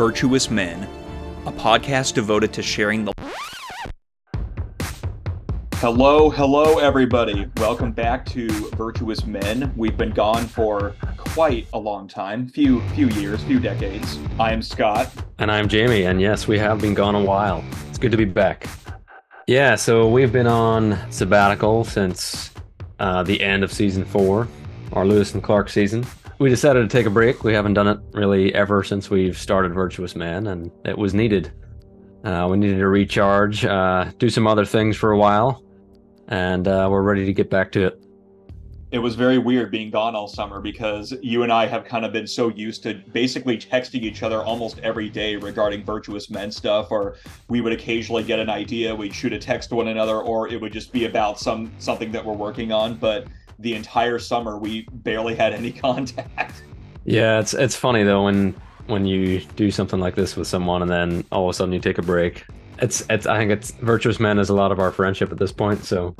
Virtuous Men, a podcast devoted to sharing the. Hello, hello, everybody. Welcome back to Virtuous Men. We've been gone for quite a long time few few years, few decades. I am Scott. And I'm Jamie. And yes, we have been gone a while. It's good to be back. Yeah, so we've been on sabbatical since uh, the end of season four, our Lewis and Clark season we decided to take a break. We haven't done it really ever since we've started Virtuous Men, and it was needed. Uh, we needed to recharge, uh, do some other things for a while, and uh, we're ready to get back to it. It was very weird being gone all summer because you and I have kind of been so used to basically texting each other almost every day regarding Virtuous Men stuff, or we would occasionally get an idea, we'd shoot a text to one another, or it would just be about some something that we're working on. But the entire summer we barely had any contact. Yeah, it's it's funny though when when you do something like this with someone and then all of a sudden you take a break. It's it's I think it's virtuous men is a lot of our friendship at this point. So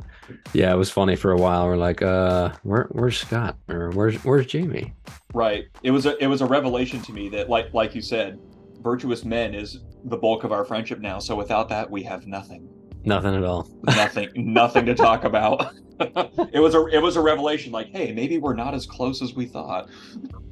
yeah, it was funny for a while. We're like, uh, where where's Scott or where's where's Jamie? Right. It was a it was a revelation to me that like like you said, virtuous men is the bulk of our friendship now. So without that, we have nothing. Nothing at all. nothing nothing to talk about. it was a it was a revelation like, hey, maybe we're not as close as we thought.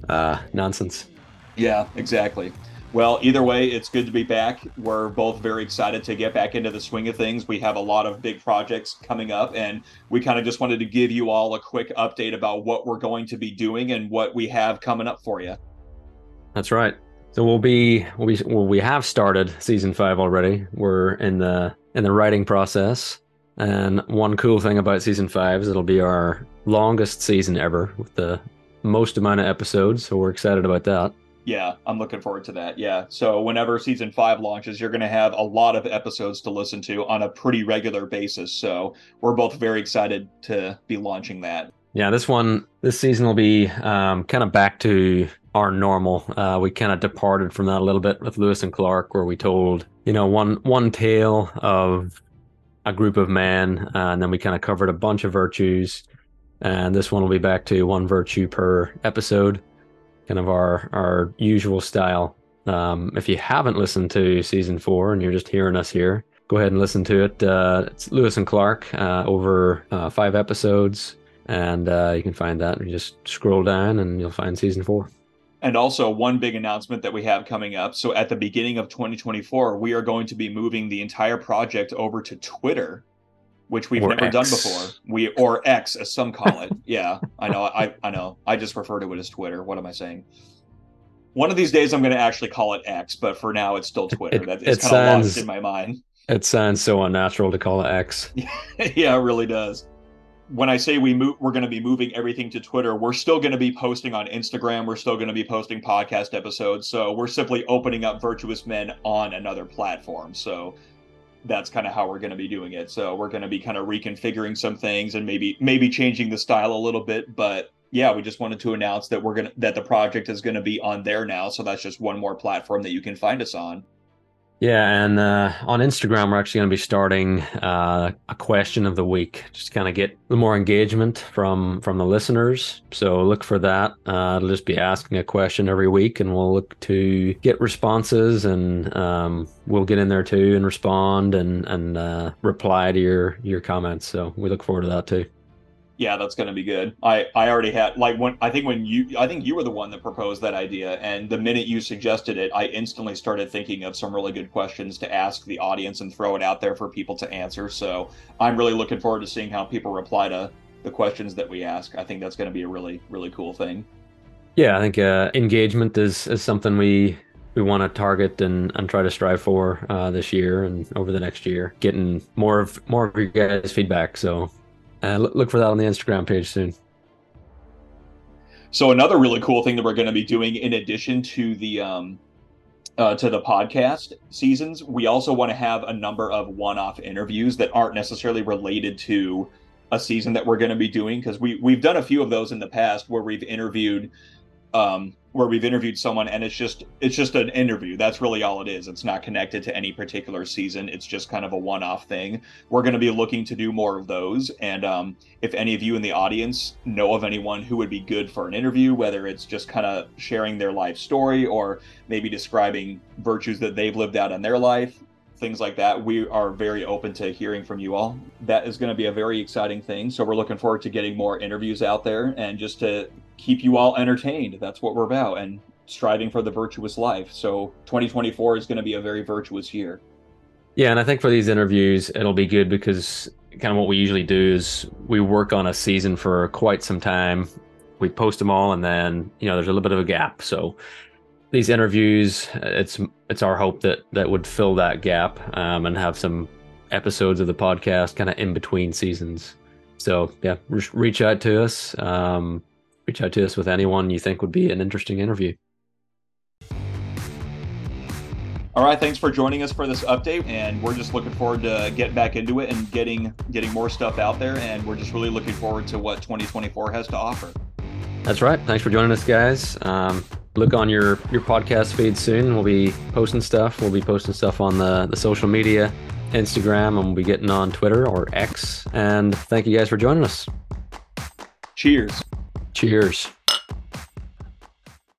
Uh nonsense. Yeah, exactly. Well, either way, it's good to be back. We're both very excited to get back into the swing of things. We have a lot of big projects coming up, and we kind of just wanted to give you all a quick update about what we're going to be doing and what we have coming up for you. That's right. So we'll be we'll be well, we have started season five already. We're in the in the writing process. And one cool thing about season five is it'll be our longest season ever with the most amount of episodes. So we're excited about that. Yeah, I'm looking forward to that. Yeah. So whenever season five launches, you're going to have a lot of episodes to listen to on a pretty regular basis. So we're both very excited to be launching that. Yeah, this one, this season will be um, kind of back to our normal. Uh, we kind of departed from that a little bit with Lewis and Clark, where we told you know one one tale of a group of men, uh, and then we kind of covered a bunch of virtues. And this one will be back to one virtue per episode, kind of our our usual style. Um, if you haven't listened to season four and you're just hearing us here, go ahead and listen to it. Uh, it's Lewis and Clark uh, over uh, five episodes, and uh, you can find that. You just scroll down and you'll find season four. And also, one big announcement that we have coming up. So, at the beginning of 2024, we are going to be moving the entire project over to Twitter, which we've or never X. done before. We or X, as some call it. yeah, I know. I I know. I just refer to it as Twitter. What am I saying? One of these days, I'm going to actually call it X, but for now, it's still Twitter. It, that kind of lost in my mind. It sounds so unnatural to call it X. yeah, it really does when I say we move, we're going to be moving everything to Twitter. We're still going to be posting on Instagram. We're still going to be posting podcast episodes. So we're simply opening up Virtuous Men on another platform. So that's kind of how we're going to be doing it. So we're going to be kind of reconfiguring some things and maybe maybe changing the style a little bit. But yeah, we just wanted to announce that we're gonna that the project is going to be on there now. So that's just one more platform that you can find us on. Yeah, and uh, on Instagram, we're actually going to be starting uh, a question of the week, just kind of get more engagement from from the listeners. So look for that. Uh, it'll just be asking a question every week, and we'll look to get responses, and um, we'll get in there too and respond and and uh, reply to your your comments. So we look forward to that too yeah, that's going to be good. I I already had like when I think when you I think you were the one that proposed that idea, and the minute you suggested it, I instantly started thinking of some really good questions to ask the audience and throw it out there for people to answer. So I'm really looking forward to seeing how people reply to the questions that we ask. I think that's going to be a really really cool thing. Yeah, I think uh, engagement is is something we we want to target and, and try to strive for uh, this year and over the next year, getting more of more of your guys' feedback. So uh, look for that on the Instagram page soon. So another really cool thing that we're going to be doing, in addition to the um, uh, to the podcast seasons, we also want to have a number of one-off interviews that aren't necessarily related to a season that we're going to be doing because we we've done a few of those in the past where we've interviewed um, where we've interviewed someone and it's just it's just an interview. That's really all it is. It's not connected to any particular season. It's just kind of a one-off thing. We're going to be looking to do more of those. And um, if any of you in the audience know of anyone who would be good for an interview whether it's just kind of sharing their life story or maybe describing virtues that they've lived out in their life things like that we are very open to hearing from you all. That is going to be a very exciting thing. So we're looking forward to getting more interviews out there and just to keep you all entertained. That's what we're about and striving for the virtuous life. So 2024 is going to be a very virtuous year. Yeah, and I think for these interviews, it'll be good because kind of what we usually do is we work on a season for quite some time. We post them all, and then you know there's a little bit of a gap. So these interviews, it's it's our hope that that would fill that gap um, and have some episodes of the podcast kind of in between seasons. So yeah, re- reach out to us. Um, reach out to us with anyone you think would be an interesting interview. All right, thanks for joining us for this update, and we're just looking forward to getting back into it and getting getting more stuff out there, and we're just really looking forward to what 2024 has to offer. That's right. Thanks for joining us, guys. Um, look on your your podcast feed soon. We'll be posting stuff. We'll be posting stuff on the the social media, Instagram, and we'll be getting on Twitter or X. And thank you guys for joining us. Cheers. Cheers.